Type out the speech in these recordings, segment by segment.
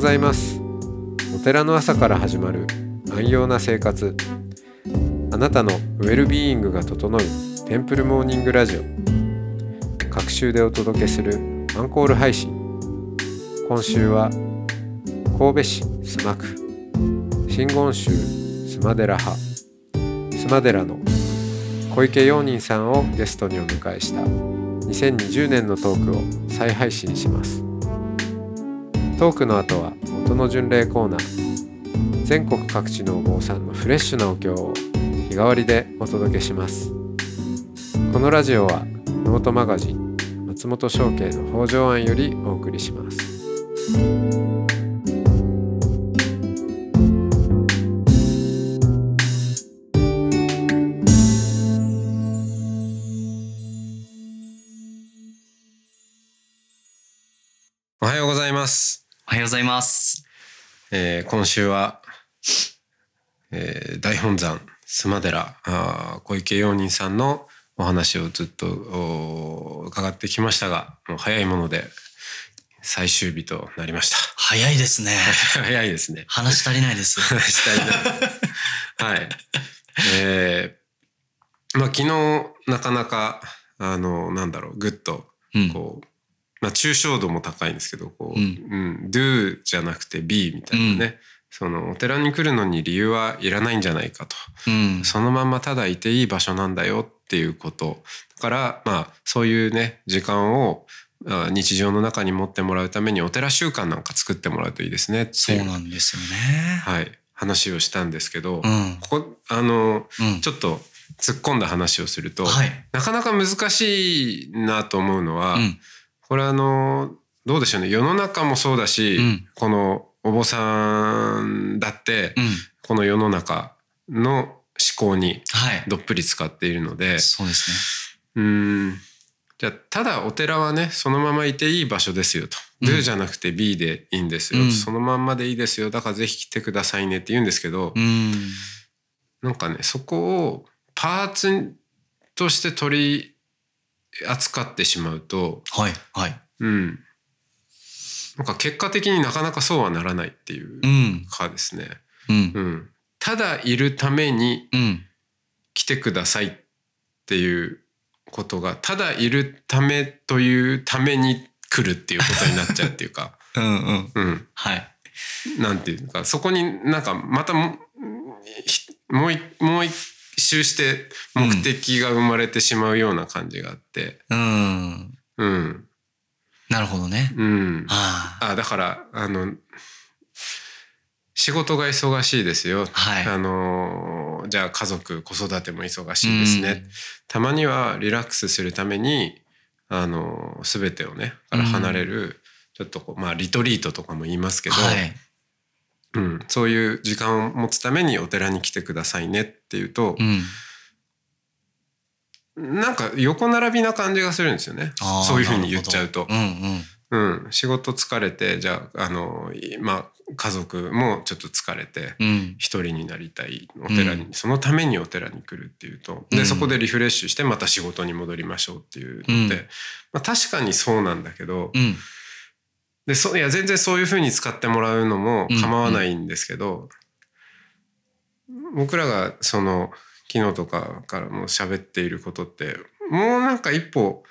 ございます。お寺の朝から始まる安養な生活。あなたのウェルビーイングが整うテンプルモーニングラジオ。各週でお届けするアンコール配信。今週は神戸市須磨区。真言宗須磨寺派。須磨寺の小池陽人さんをゲストにお迎えした。2020年のトークを再配信します。トークの後は元の巡礼コーナー。全国各地のお坊さんのフレッシュなお経を日替わりでお届けします。このラジオはノートマガジン松本商家の北条庵よりお送りします。おはようございます。えー今週は、えー大本山須磨寺あー小池陽人さんのお話をずっとお伺ってきましたがもう早いもので最終日となりました早いですね。早いですね話足りないです。話したいなはいえーまあ昨日なかなかあのなんだろうグッとうん。まあ抽象度も高いんですけどこう、ううんん do じゃなくて be みたいなね、そのお寺に来るのに理由はいらないんじゃないかと、うん。そのまんまただいていい場所なんだよっていうことだからまあそういうね時間をあ日常の中に持ってもらうためにお寺習慣なんか作ってもらうといいですねそいううなんですよね。はい、話をしたんですけど、うん。ここあのうん。ちょっと突っ込んだ話をすると、はい。なかなか難しいなと思うのは、うん。これあのどうでしょうね世の中もそうだし、うんこのお坊さんだって、うん。この世の中の思考にはい。どっぷり使っているのでそうですね。うーんじゃあただお寺はねそのままいていい場所ですよと。うん Do じゃなくて B でいいんですよ、うんそのまんまでいいですよだからぜひ来てくださいねって言うんですけど、うん。なんかねそこをパーツとして取り扱ってしまうとはい。はい。うん。なんか結果的になかなかそうはならないっていううん。かですね。うんう。ん。ただいるためにうん。来てくださいっていうことが、ただいるためというために来るっていうことになっちゃうっていうか、うん。うん。うん。はい。なんていうか、そこになんかまたもう一もう一周して目的が生まれてしまうような感じがあって、うん。うん。なるほどね。うん。ああ。あだからあの仕事が忙しいですよ、はい。あのじゃあ家族子育ても忙しいですね、うんたまにはリラックスするためにあの全てをねから離れる、ちょっとこうまあリトリートとかも言いますけど、はい。うん、そういう時間を持つためにお寺に来てくださいねっていうとう、ん。なんか横並びな感じがするんですよねそういうふうに言っちゃうとうん。仕事疲れてじゃああのいまあ家族もちょっと疲れてうん。一人になりたいお寺に、うそのためにお寺に来るっていうとうんでそこでリフレッシュしてまた仕事に戻りましょうっていうので、うんまあ、確かにそうなんだけどうん。でそいや全然そういうふうに使ってもらうのも構わないんですけど、僕らがその昨日とかからも喋っていることってもうなんか一歩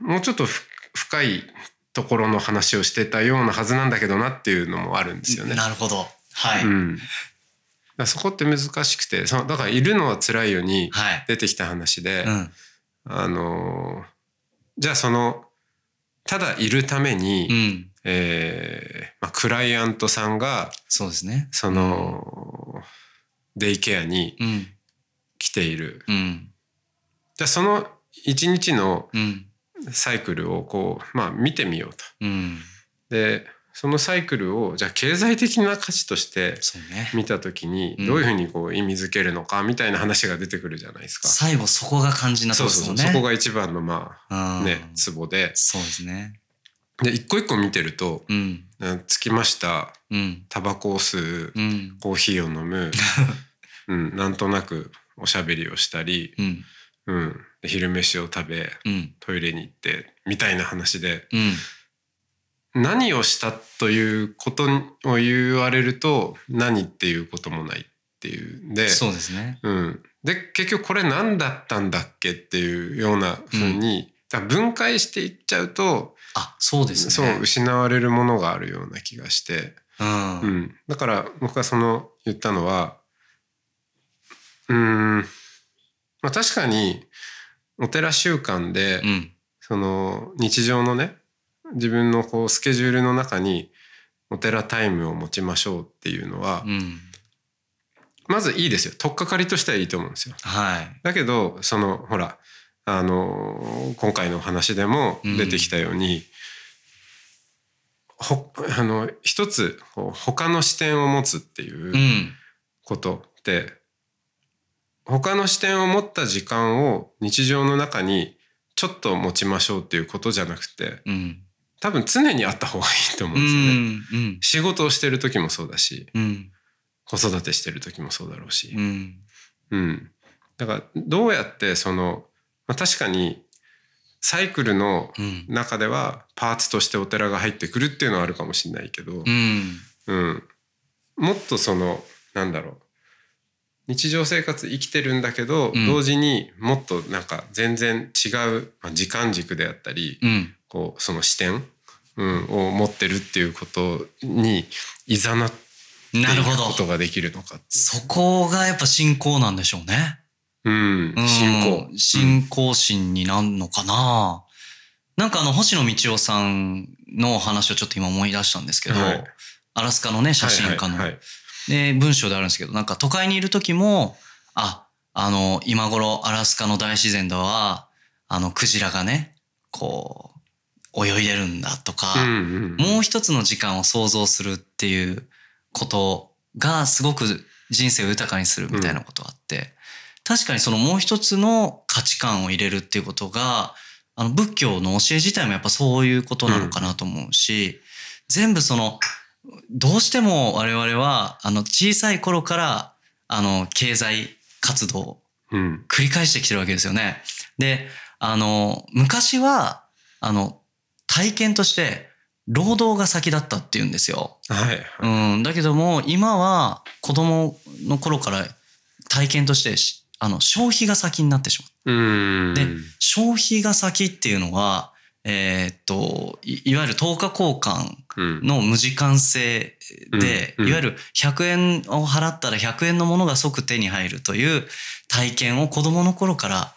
もうちょっとふ深いところの話をしてたようなはずなんだけどなっていうのもあるんですよね。なるほど。はい。うん、そこって難しくてそのだからいるのは辛いようにはい。出てきた話で、うん。あのーじゃあそのただいるために、うん。えーまあ、クライアントさんがそうですね。その、デイケアにうん。来ているうん。じゃあその一日のうん。サイクルをこう、まあ、見てみようと。うん。でそのサイクルをじゃあ経済的な価値として。見た時にうんどういうふうにこう意味づけるのかみたいな話が出てくるじゃないですか。最後そこが肝心なところですよね。そこが一番のまあうんねツボでそうですね。で一個一個見てるとうん。「うん着きましたうん。タバコを吸ううん。コーヒーを飲む、うん、なんとなくおしゃべりをしたり、うん。うん、で昼飯を食べうん。トイレに行ってみたいな話でうん。何をしたということを言われると何っていうこともないっていうんでそうですね。うん、で結局これ何だったんだっけっていうようなふうに、だから分解していっちゃうとあ、そうですね。そう失われるものがあるような気がして、うん。う。ん、だから僕はその言ったのはうーん、まあ、確かにお寺習慣で、うん。その日常のね自分のこうスケジュールの中にお寺タイムを持ちましょうっていうのは、うん。まずいいですよ取っかかりとしてはいいと思うんですよ。はい。だけどそのほらあの今回の話でも出てきたように、ほあの一つこう他の視点を持つっていううんことって、他の視点を持った時間を日常の中にちょっと持ちましょうっていうことじゃなくてうん。多分常にあった方がいいと思ううんですよね。ん。うん。仕事をしてる時もそうだしうん。子育てしてる時もそうだろうし。うん。うん、だからどうやってその、まあ、確かにサイクルのうん。中ではパーツとしてお寺が入ってくるっていうのはあるかもしれないけど、うん。うんもっとそのなんだろう日常生活生きてるんだけど、うん同時にもっとなんか全然違う、まあ、時間軸であったり、うん。こうその視点、うん、を持ってるっていうことにいざなっていくことど。ができるのかそこがやっぱ信仰なんでしょうね。うん、うん信仰。信仰心になるのかな、なんかあの、星野道夫さんの話をちょっと今思い出したんですけど、はいアラスカのね、写真家の。はいはいはいで、文章であるんですけど、なんか都会にいる時も、あ、あの、今頃アラスカの大自然では、あの、クジラがね、こう、泳いでるんだとか、うんうんもう一つの時間を想像するっていうことがすごく人生を豊かにするみたいなことがあって、確かにそのもう一つの価値観を入れるっていうことが、あの仏教の教え自体もやっぱそういうことなのかなと思うし、全部その、どうしても我々は、あの小さい頃から、あの経済活動をうん繰り返してきてるわけですよね。で、あの、昔は、あの、体験として、労働が先だったっていうんですよ。はいはいうん。だけども、今は子供の頃から体験としてし、あの、消費が先になってしまう。うんで消費が先っていうのは、えーっと、いいわゆる等価交換うんの無時間性で、うんうんいわゆる100円を払ったら100円のものが即手に入るという体験を子供の頃から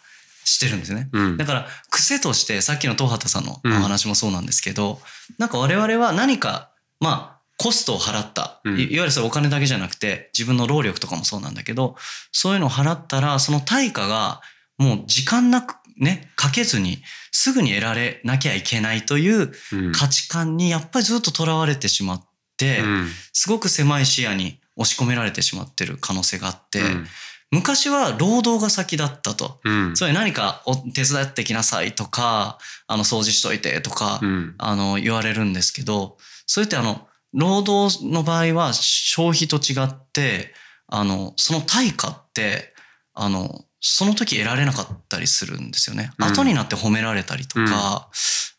してるんですね。うん。だから癖としてさっきの東畑さんのお話もそうなんですけど、なんか我々は何かまあコストを払った、うん。いいわゆるそれお金だけじゃなくて自分の労力とかもそうなんだけどそういうのを払ったらその対価がもう時間なくねかけずにすぐに得られなきゃいけないといううん。価値観にやっぱりずっととらわれてしまって、うん。すごく狭い視野に押し込められてしまってる可能性があって、うん昔は労働が先だったと。うんそれ何かお手伝ってきなさいとか、あの掃除しといてとか、うんあの言われるんですけど、それってあの、労働の場合は消費と違って、あの、その対価って、あの、その時得られなかったりするんですよね。うん後になって褒められたりとか、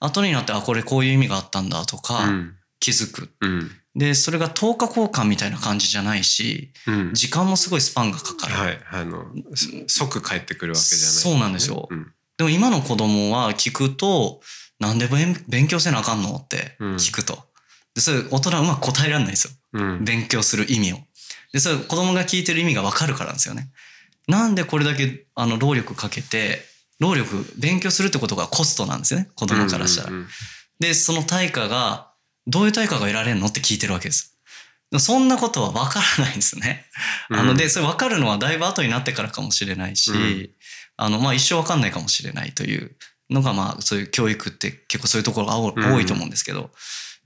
後になって、あ、これこういう意味があったんだとか、うん気づく。うんで、それが10日交換みたいな感じじゃないし、うん時間もすごいスパンがかかる。はいあのそ即帰ってくるわけじゃないそうなんですようんでも今の子供は聞くと、なんで勉勉強せなあかんのって聞くと。で、それ大人はうまく答えられないんですよ。うん勉強する意味を。で、それ子供が聞いてる意味がわかるからなんですよね。なんでこれだけあの労力かけて、労力、勉強するってことがコストなんですよね。子供からしたら。うんうんで、その対価が、どういう対価が得られるのって聞いてるわけです。そんなことはわからないんですね。あの、うんで、それ分かるのはだいぶ後になってからかもしれないし、うん。あの、まあ一生分かんないかもしれないというのが、まあそういう教育って結構そういうところが多いと思うんですけど、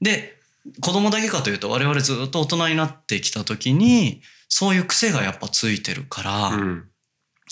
で、子供だけかというと我々ずっと大人になってきた時に、そういう癖がやっぱついてるから、うん。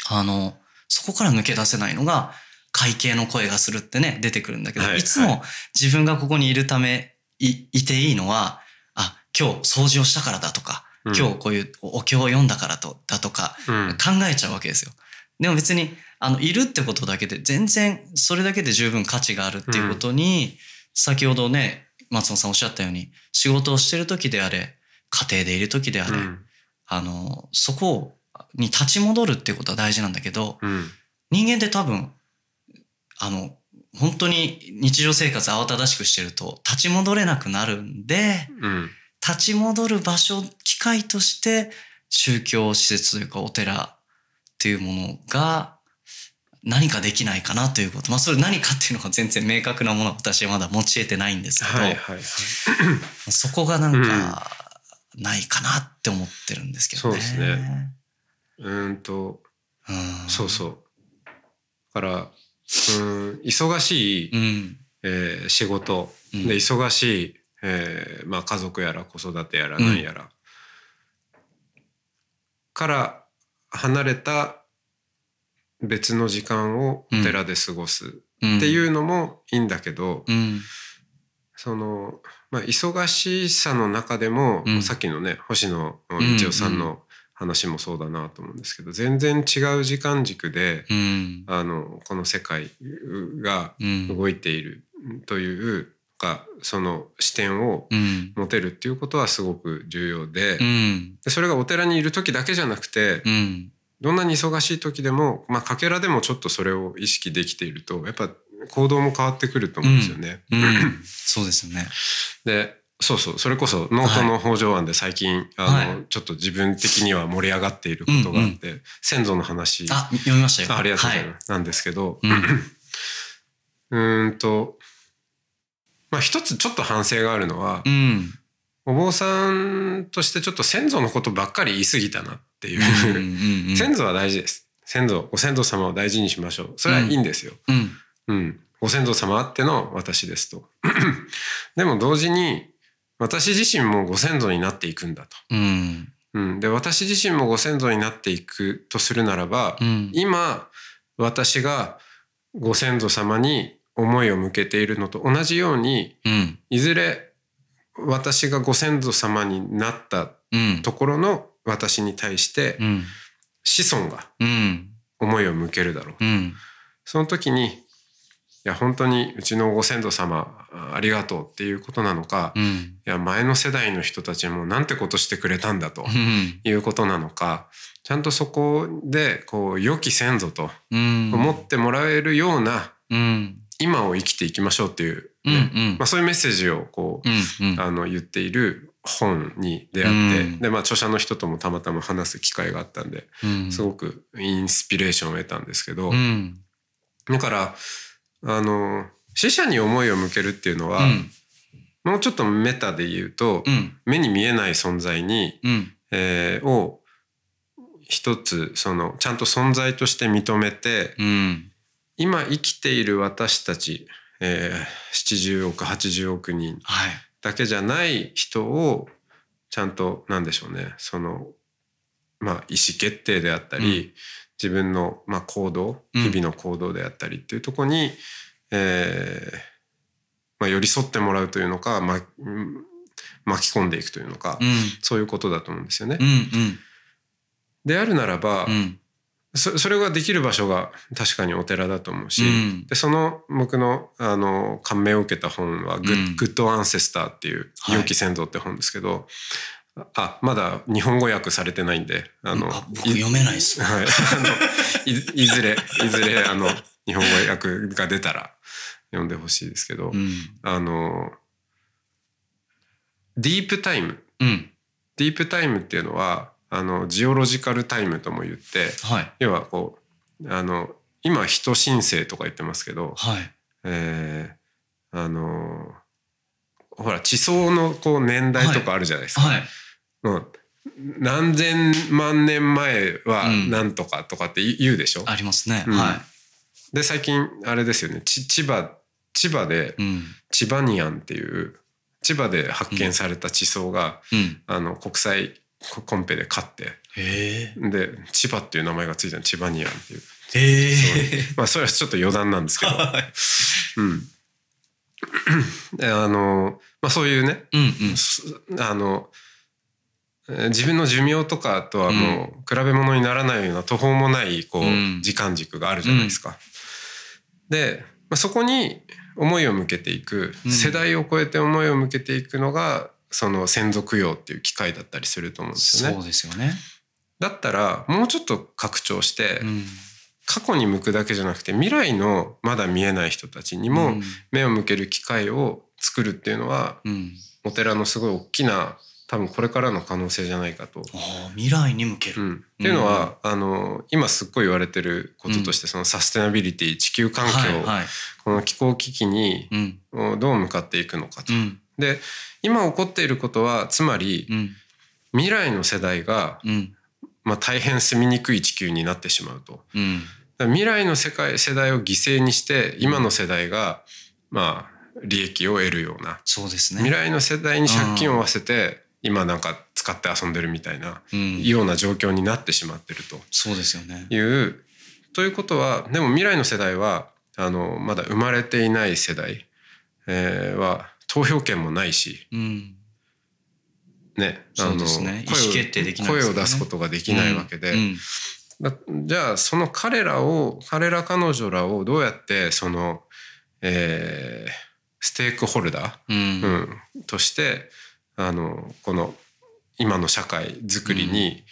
あの、そこから抜け出せないのが、会計の声がするってね、出てくるんだけど、はい。い、つも自分がここにいるため、い、いていいのは、あ、今日掃除をしたからだとか、うん。今日こういうお経を読んだからと、だとか、うん。考えちゃうわけですよ。でも別に、あの、いるってことだけで、全然、それだけで十分価値があるっていうことに、先ほどね、松本さんおっしゃったように仕事をしてる時であれ家庭でいる時であれ、うん。あのそこに立ち戻るっていうことは大事なんだけどうん。人間って多分あの本当に日常生活慌ただしくしてると立ち戻れなくなるんでうん。立ち戻る場所機会として宗教施設というかお寺っていうものが何かできないかなということ。まあそれ何かっていうのが全然明確なものは私はまだ持ち得てないんですけど、はいはいはい。そこがなんかないかなって思ってるんですけどね。そうですね。うーんとうん、そうそう。だから忙しい、うん。えー仕事。うん。で忙しい、えーまあ、家族やら子育てやらうん何やら、から離れた別の時間をお寺で過ごすっていううのもいいんだけど。その、まあ、忙しさの中でも、うん。さっきのね星野ん。道夫さんの話もそうだなと思うんですけど、全然違う時間軸で、うん。あのこの世界がうん。動いているというか、その視点をうん。持てるっていうことはすごく重要で,、うん。でそれがお寺にいる時だけじゃなくて、うん。どんなに忙しい時でも、まあ、かけらでもちょっとそれを意識できているとやっぱ行動も変わってくると思うんですよね。うん。そうですよね。でそうそう。それこそノートの北条案で最近、あのはい。ちょっと自分的には盛り上がっていることがあって、先祖の話あ、読みましたよ。あありがとうございはます、なんですけど、うん。うーんとまあ一つちょっと反省があるのは、うん。お坊さんとしてちょっと先祖のことばっかり言い過ぎたなっていう、うん。うん。先祖は大事です。先祖ご先祖様を大事にしましょう。それはいいんですよ、うん。うん、ご先祖様あっての私ですと。でも同時に私自身もご先祖になっていくんだと、うん。うん、で私自身もご先祖になっていくとするならば、うん。今私がご先祖様に思いを向けているのと同じようにうん。いずれ私がご先祖様になったうん。ところの私に対してうん。子孫がうん。思いを向けるだろう。うん。その時にいや本当にうちのご先祖様あありがとうっていうことなのか、いうん。や前の世代の人たちもなんてことしてくれたんだとうん。いうことなのかちゃんとそこでこう良き先祖とうん。思ってもらえるようなうん。今を生きていきましょうっていう、うん。ねうんまあ、そういうメッセージをこう、うん。うん。あの言っている本に出会って、うんでまあ著者の人ともたまたま話す機会があったんでうん。すごくインスピレーションを得たんですけど、うん。だからあの死者に思いを向けるっていうのは、うん。もうちょっとメタで言うと、うん。目に見えない存在に、うん。えーを一つそのちゃんと存在として認めてうん。今生きている私たち、えー70億80億人はい。だけじゃない人をちゃんとなんでしょうねそのまあ意思決定であったり、自分のまあ行動うん日々の行動であったりっていうところに、えーまあ、寄り添ってもらうというのか、まうん巻き込んでいくというのか、うん。そういうことだと思うんですよね。うん。うん。であるならば、うん。そそれができる場所が確かにお寺だと思うし、うんでその僕のあの感銘を受けた本はグッ、うんグッドアンセスターっていう「はい良き先祖」って本ですけど、あまだ日本語訳されてないんであのあ僕読めないっす。はい、あのいいずれいずれあの日本語訳が出たら読んでほしいですけど、うん。あのディープタイムうん。ディープタイムっていうのはあのジオロジカルタイムとも言ってはい。要はこうあの今人申請とか言ってますけど、はい。えーあのほら地層のこう年代とかあるじゃないですか。はい。うん何千万年前はうんなんとかとかって言うでしょ、ありますね。うんはで最近あれですよねち千葉千葉でい。うん。チバニアンっていう千葉で発見された地層が、うん。あの国際コンペで勝って。で千葉っていう名前がついたのチバニアンっていうへえ。まあそれはちょっと余談なんですけど、はい。うん、で あの、まあ、そういうねうんうん。すあのえー自分の寿命とかとはもう比べ物にならないような途方もないこう、うん時間軸があるじゃないですか。で、まあ、そこに思いを向けていく、うん世代を超えて思いを向けていくのがその先祖供養っていう機会だったりすると思うんですよね。そうですよね。だったらもうちょっと拡張して、うん過去に向くだけじゃなくて未来のまだ見えない人たちにもうん目を向ける機会を作るっていうのはうんお寺のすごい大きな多分これからの可能性じゃないかと。未来に向ける。うん、っていうのは、あの今すっごい言われてることとして、そのサステナビリティ地球環境、はいはい。この気候危機にうんどう向かっていくのかと。うんで今起こっていることはつまりうん未来の世代が、うんまあ、大変住みにくい地球になってしまうと。未来の世界世代を犠牲にして今の世代がまあ利益を得るような。そうですね。未来の世代に借金を負わせて今なんか使って遊んでるみたいなうん。ような状況になってしまってると。そうですよね。いう。ということはでも未来の世代はあのまだ生まれていない世代、えーは投票権もないしうん。ねそうですね。意思決定できないですよね。声を出すことができないわけで、うん。だじゃあその彼らを彼ら彼女らをどうやってその、えーステークホルダー、うん。うん、としてあのこの今の社会づくりに、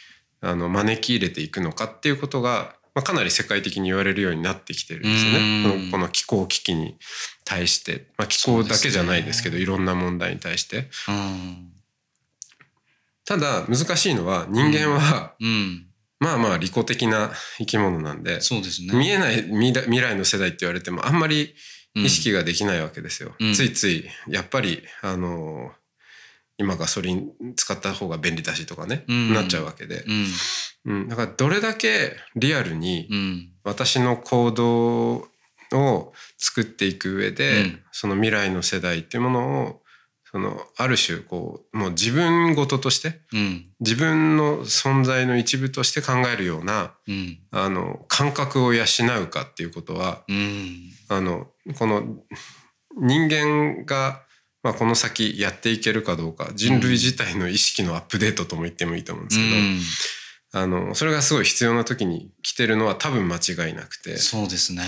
あの招き入れていくのかっていうことが、まあ、かなり世界的に言われるようになってきてるんですよね。うん。この気候危機に対して、まあ、気候だけじゃないですけどそういろんな問題に対して。うん。ただ難しいのは人間は、うんまあまあ利己的な生き物なんで、そうですね。見えない未来未来の世代って言われてもあんまり意識ができないわけですよ。うん。ついついやっぱりあの今ガソリン使った方が便利だしとかね、うん。なっちゃうわけで、うん。うん、だからどれだけリアルにうん。私の行動を作っていく上で、うん。その未来の世代っていうものをそのある種こうもう自分事としてうん。自分の存在の一部として考えるようなうん。あの感覚を養うかっていうことはうん。あのこの人間が、まあ、この先やっていけるかどうか人類自体の意識のアップデートとも言ってもいいと思うんですけど、あのそれがすごい必要な時に来てるのは多分間違いなくて。そうですね。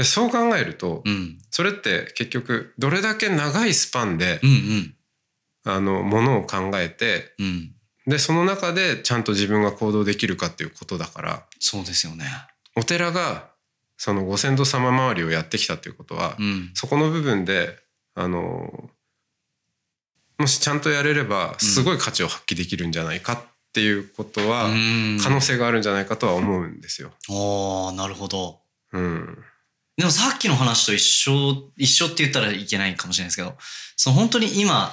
でそう考えるとうん。それって結局どれだけ長いスパンでうんうん。あのものを考えてうん。でその中でちゃんと自分が行動できるかっていうことだからそうですよね。お寺がそのご先祖様周りをやってきたっていうことは、うん。そこの部分であのもしちゃんとやれればすごい価値を発揮できるんじゃないかっていうことはうん。可能性があるんじゃないかとは思うんですよ。おーなるほど。うん、でもさっきの話と一緒、一緒って言ったらいけないかもしれないですけど、その本当に今、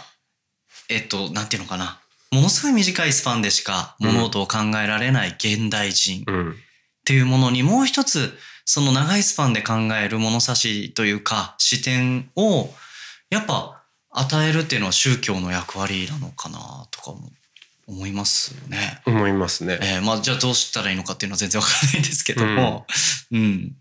えっと、なんていうのかな。ものすごい短いスパンでしか物事を考えられない現代人っうん、ていうものにもう一つ、その長いスパンで考える物差しというか視点をやっぱ与えるっていうのは宗教の役割なのかなとかも思いますね。思いますね。えーまあじゃあどうしたらいいのかっていうのは全然わからないんですけども、うん、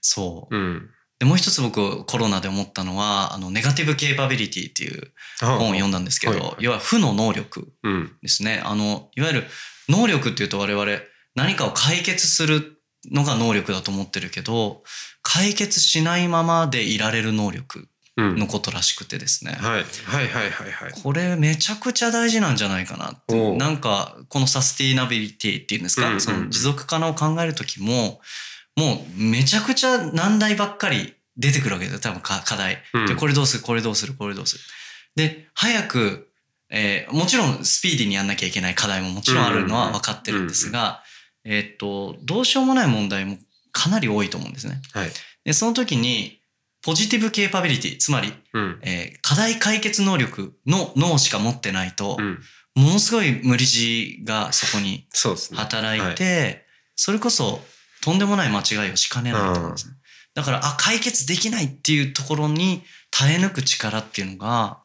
そう。うん、で、もう一つ僕コロナで思ったのは、あの、ネガティブケーパビリティっていう本本を読んだんですけど、はいはい。要は負の能力うん、ですね。あの、いわゆる能力っていうと我々何かを解決するのが能力だと思ってるけど、解決しないままでいられる能力うん、のことらしくてですね。はい、はい、はい、はい、はい。これめちゃくちゃ大事なんじゃないかなって。なんかこのサスティナビリティっていうんですか、うんうんうん。その持続可能を考える時ももうめちゃくちゃ難題ばっかり出てくるわけですよ多分か課題、うん。でこれどうするこれどうするこれどうする。で早く、えーもちろんスピーディーにやんなきゃいけない課題ももちろんあるのは分かってるんですが、えーっとどうしようもない問題もかなり多いと思うんですね。はい、でその時にポジティブケーパビリティつまりうん、えー課題解決能力の脳しか持ってないと、うん、ものすごい無理強いがそこにそうですね。働いて、それこそとんでもない間違いをしかねないと思うんですね。だから、あ、解決できないっていうところに耐え抜く力っていうのが、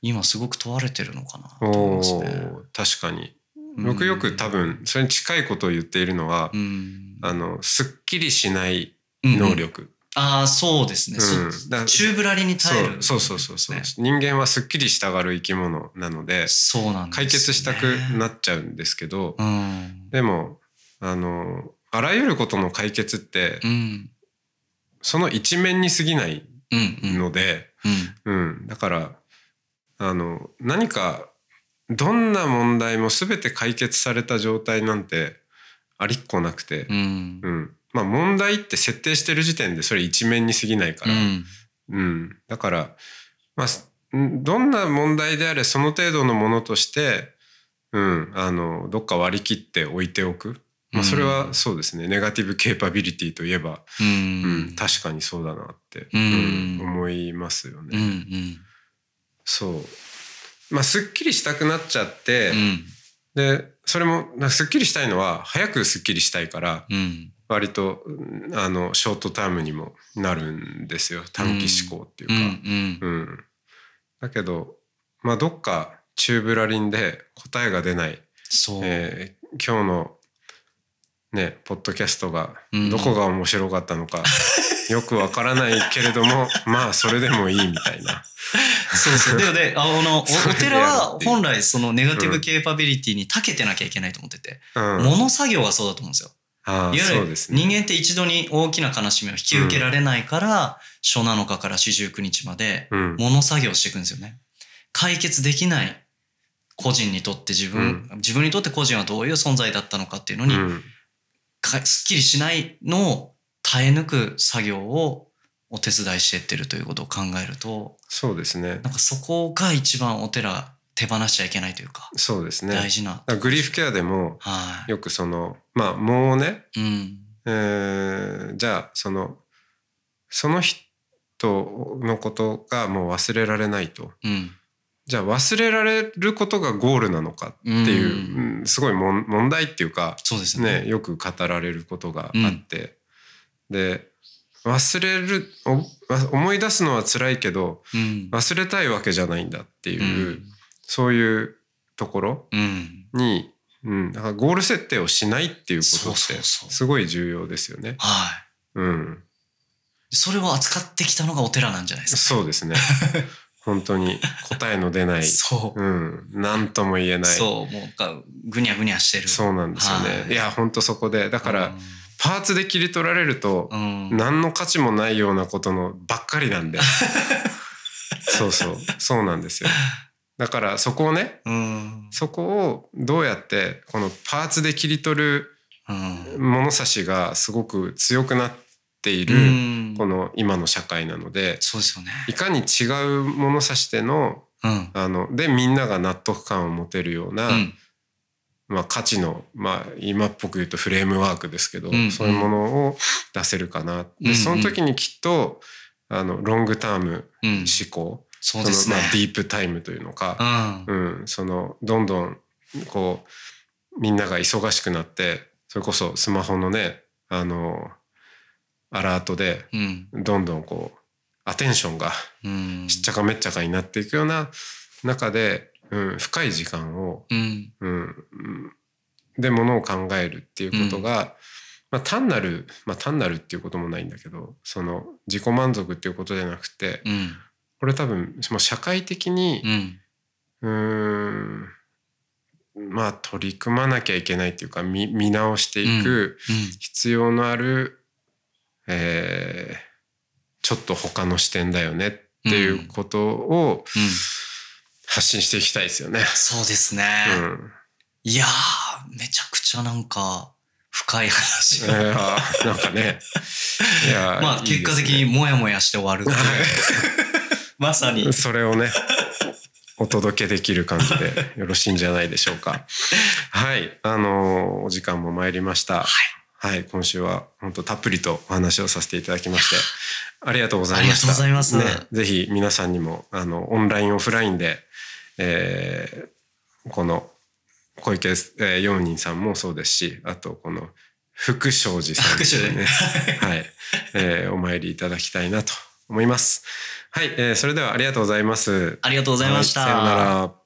今すごく問われてるのかなと思いおますね。ー確かに。うん僕よく多分それに近いことを言っているのは、うん。あのすっきりしないうん能。力。ああ、そうですね。うん宙ぶらりに耐える、そうそうそうそう、ね人間はすっきりしたがる生き物なのでそうなんですよね解決したくなっちゃうんですけど、うん。でもあのあらゆることの解決ってうん。その一面に過ぎないうんうん。ので、うん。うん、だからあの何かどんな問題も全て解決された状態なんてありっこなくてう、ん。うん。まあ問題って設定してる時点でそれ一面に過ぎないから、うん。うん、だから、まあ、どんな問題であれその程度のものとして、うん、あのどっか割り切って置いておく、まあ、それはそうですね、ネガティブケーパビリティといえば、ううん。ん確かにそうだなって、うん。思いますよね。うんうん。そう。まあすっきりしたくなっちゃって、うん。でそれもなんかすっきりしたいのは早くすっきりしたいからうん。割とうんあのショートタームにもなるんですよ。短期思考っていううんか。うん。うん、だけどまあどっか宙ぶらりんで答えが出ない、そう。えー今日のねポッドキャストがうんどこが面白かったのか、よくわからないけれどもまあそれでもいいみたいな。そうそう。で、で、あの、お寺は本来そのネガティブケーパビリティに長けてなきゃいけないと思ってて、うん、物作業がそうだと思うんですよ。ああいわゆる。人間って一度に大きな悲しみを引き受けられないから、初七日から四十九日までうん物作業していくんですよね。解決できない個人にとって自分、自分にとって個人はどういう存在だったのかっていうのに、すっきりしないのを耐え抜く作業をお手伝いしてってるということを考えると、そうですね。なんかそこが一番お寺手放しちゃいけないというか、そうですね。大事な。グリーフケアでもはい。よくそのまあもうね、うん。えーじゃあそのその人のことがもう忘れられないとうん。じゃあ忘れられることがゴールなのかっていう、うんうんすごい問題っていうかそうですよね。ねよく語られることがあって、で忘れる思い出すのは辛いけどうん。忘れたいわけじゃないんだっていう、うん。そういうところうん。に、うん、だからゴール設定をしないっていうことってすごい重要ですよね。はうん、い。それを扱ってきたのがお寺なんじゃないですか。そうですね。本当に答えの出ない、そう。うん、何とも言えない。そう。もうか、ぐにゃぐにゃしてる。そうなんですよね。はいい、や本当そこでだから、パーツで切り取られると、うん、うん。何の価値もないようなことのばっかりなんで そうそうそうなんですよだからそこをねうん。そこをどうやってこのパーツで切り取るうん。物差しがすごく強くなっている、うんこの今の社会なのでそうですよね。いかに違う物差しでのうん。あのでみんなが納得感を持てるような、うん。まあ、価値の、まあ、今っぽく言うとフレームワークですけど、うんそういうものを出せるかな。うんでその時にきっとあのロングタームうん。思考、そのまあ、ディープタイムというのか、うん。うん、そのどんどんこうみんなが忙しくなってそれこそスマホのねあのアラートでうん。どんどんこうアテンションがうん。しっちゃかめっちゃかになっていくような中で、うん、深い時間をうん。うんうんでものを考えるっていうことが、まあ、単なる、まあ、単なるっていうこともないんだけどその自己満足っていうことじゃなくてうん。これ多分もう社会的にうん。んまあ取り組まなきゃいけないっていうか見見直していく必要のある、えーちょっと他の視点だよねっていうことをうん。発信していきたいですよね。そうですね。うんいやー、めちゃくちゃなんか、深い話い なんかね。いやーまあ、結果的にもやもやして終わる。まさに。それをね、お届けできる感じでよろしいんじゃないでしょうか。はい。あのーお時間も参りました。はい。今週は本当たっぷりとお話をさせていただきまして、ありがとうございました。ありがとうございますね、ぜひ皆さんにも、あの、オンライン、オフラインで、えーこの小池、えー、四人さんもそうですし、あとこの福正寺さん、福正寺ね はい、えーお参りいただきたいなと思います。はい、えーそれではありがとうございます。ありがとうございました。はいさようなら。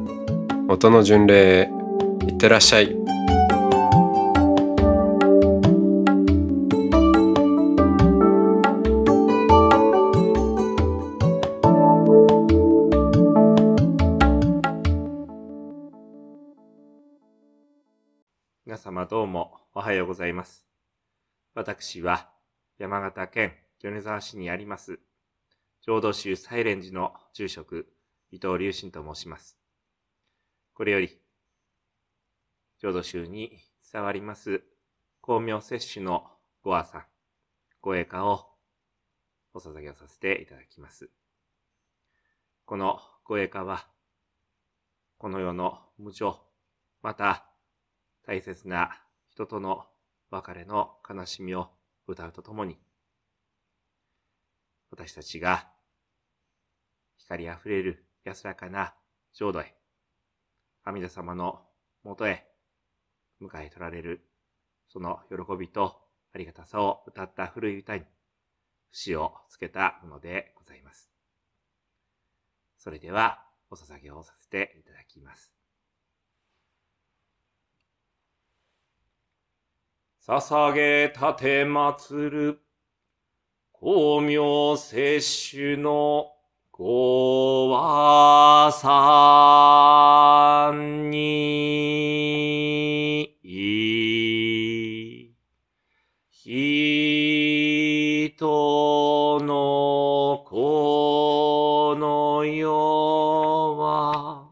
音の巡礼へいってらっしゃい。皆様どうもおはようございます。私は山形県米沢市にあります浄土宗サイレン寺の住職伊藤隆信と申します。これより浄土宗に伝わります光明摂取のご和さん、ご栄華をお捧げをさせていただきます。このご栄華はこの世の無常、また大切な人との別れの悲しみを歌うとともに、私たちが光あふれる安らかな浄土へ、阿弥陀様のもとへ迎え取られる、その喜びとありがたさを歌った古い歌に、節をつけたものでございます。それでは、お捧げをさせていただきます。捧げたてまつる、光明摂取のご和さんに、人のこの世は、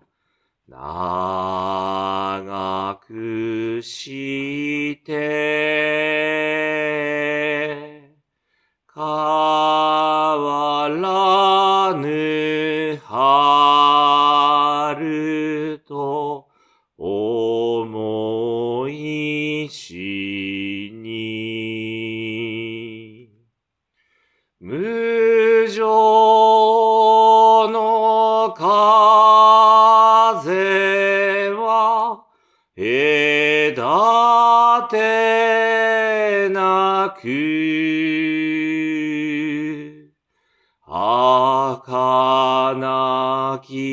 長くししに、無常の風は隔てなく、儚き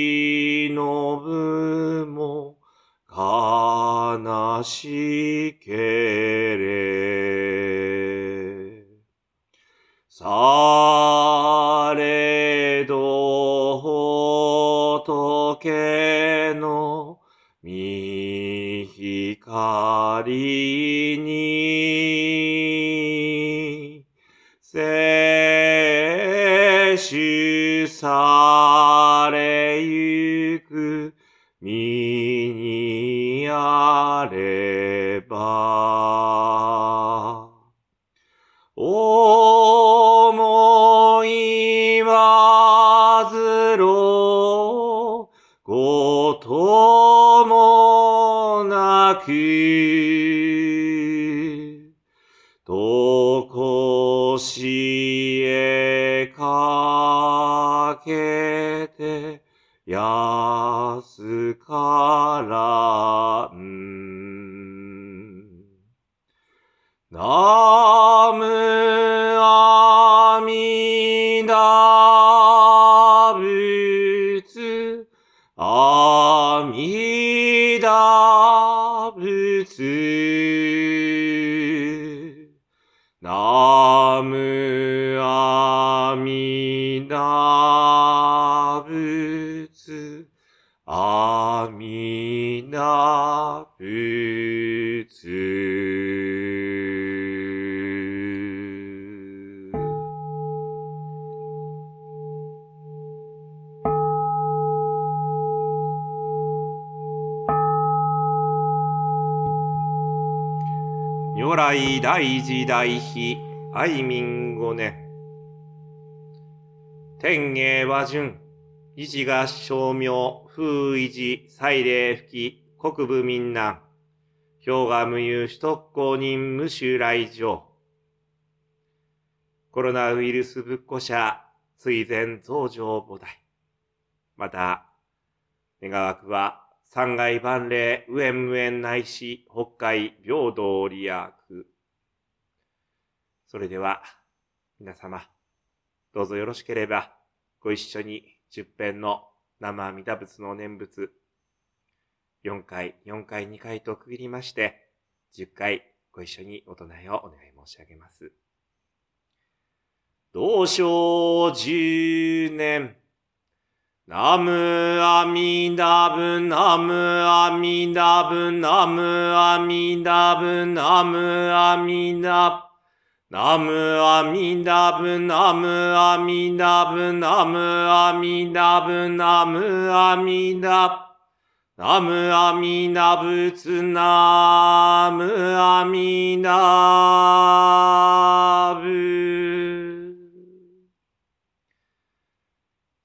しのぶも悲しけれ。されど仏の見光に、摂取さ思いはずろこともなく、とこしえかけて、安かナムアミダ仏、アミダ仏。ナムアミダ如来大時大悲愛民五年天芸和順維持が称名風維持祭礼吹き国部民難。氷河無有首都公認無臭来場。コロナウイルス仏庫者追善増上菩提。また願わくは三階万礼無縁無縁内し北海平等利益それでは皆様どうぞよろしければご一緒に十編の生阿弥陀仏の念仏4回4回2回と区切りまして10回ご一緒にお唱えをお願い申し上げます。同生十年ナムアミダブナムアミダブナムアミダブナムアミダブナムアミダブナムアミダブナムアミダブナムアミダブナムアミダ仏ナムアミダブ。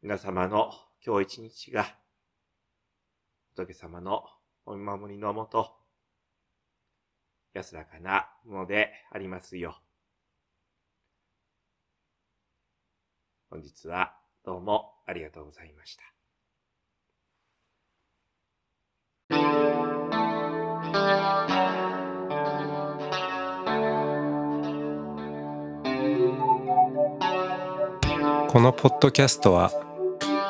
皆様の今日一日が仏様のお見守りのもと安らかなものでありますよ。本日はどうもありがとうございました。このポッドキャストは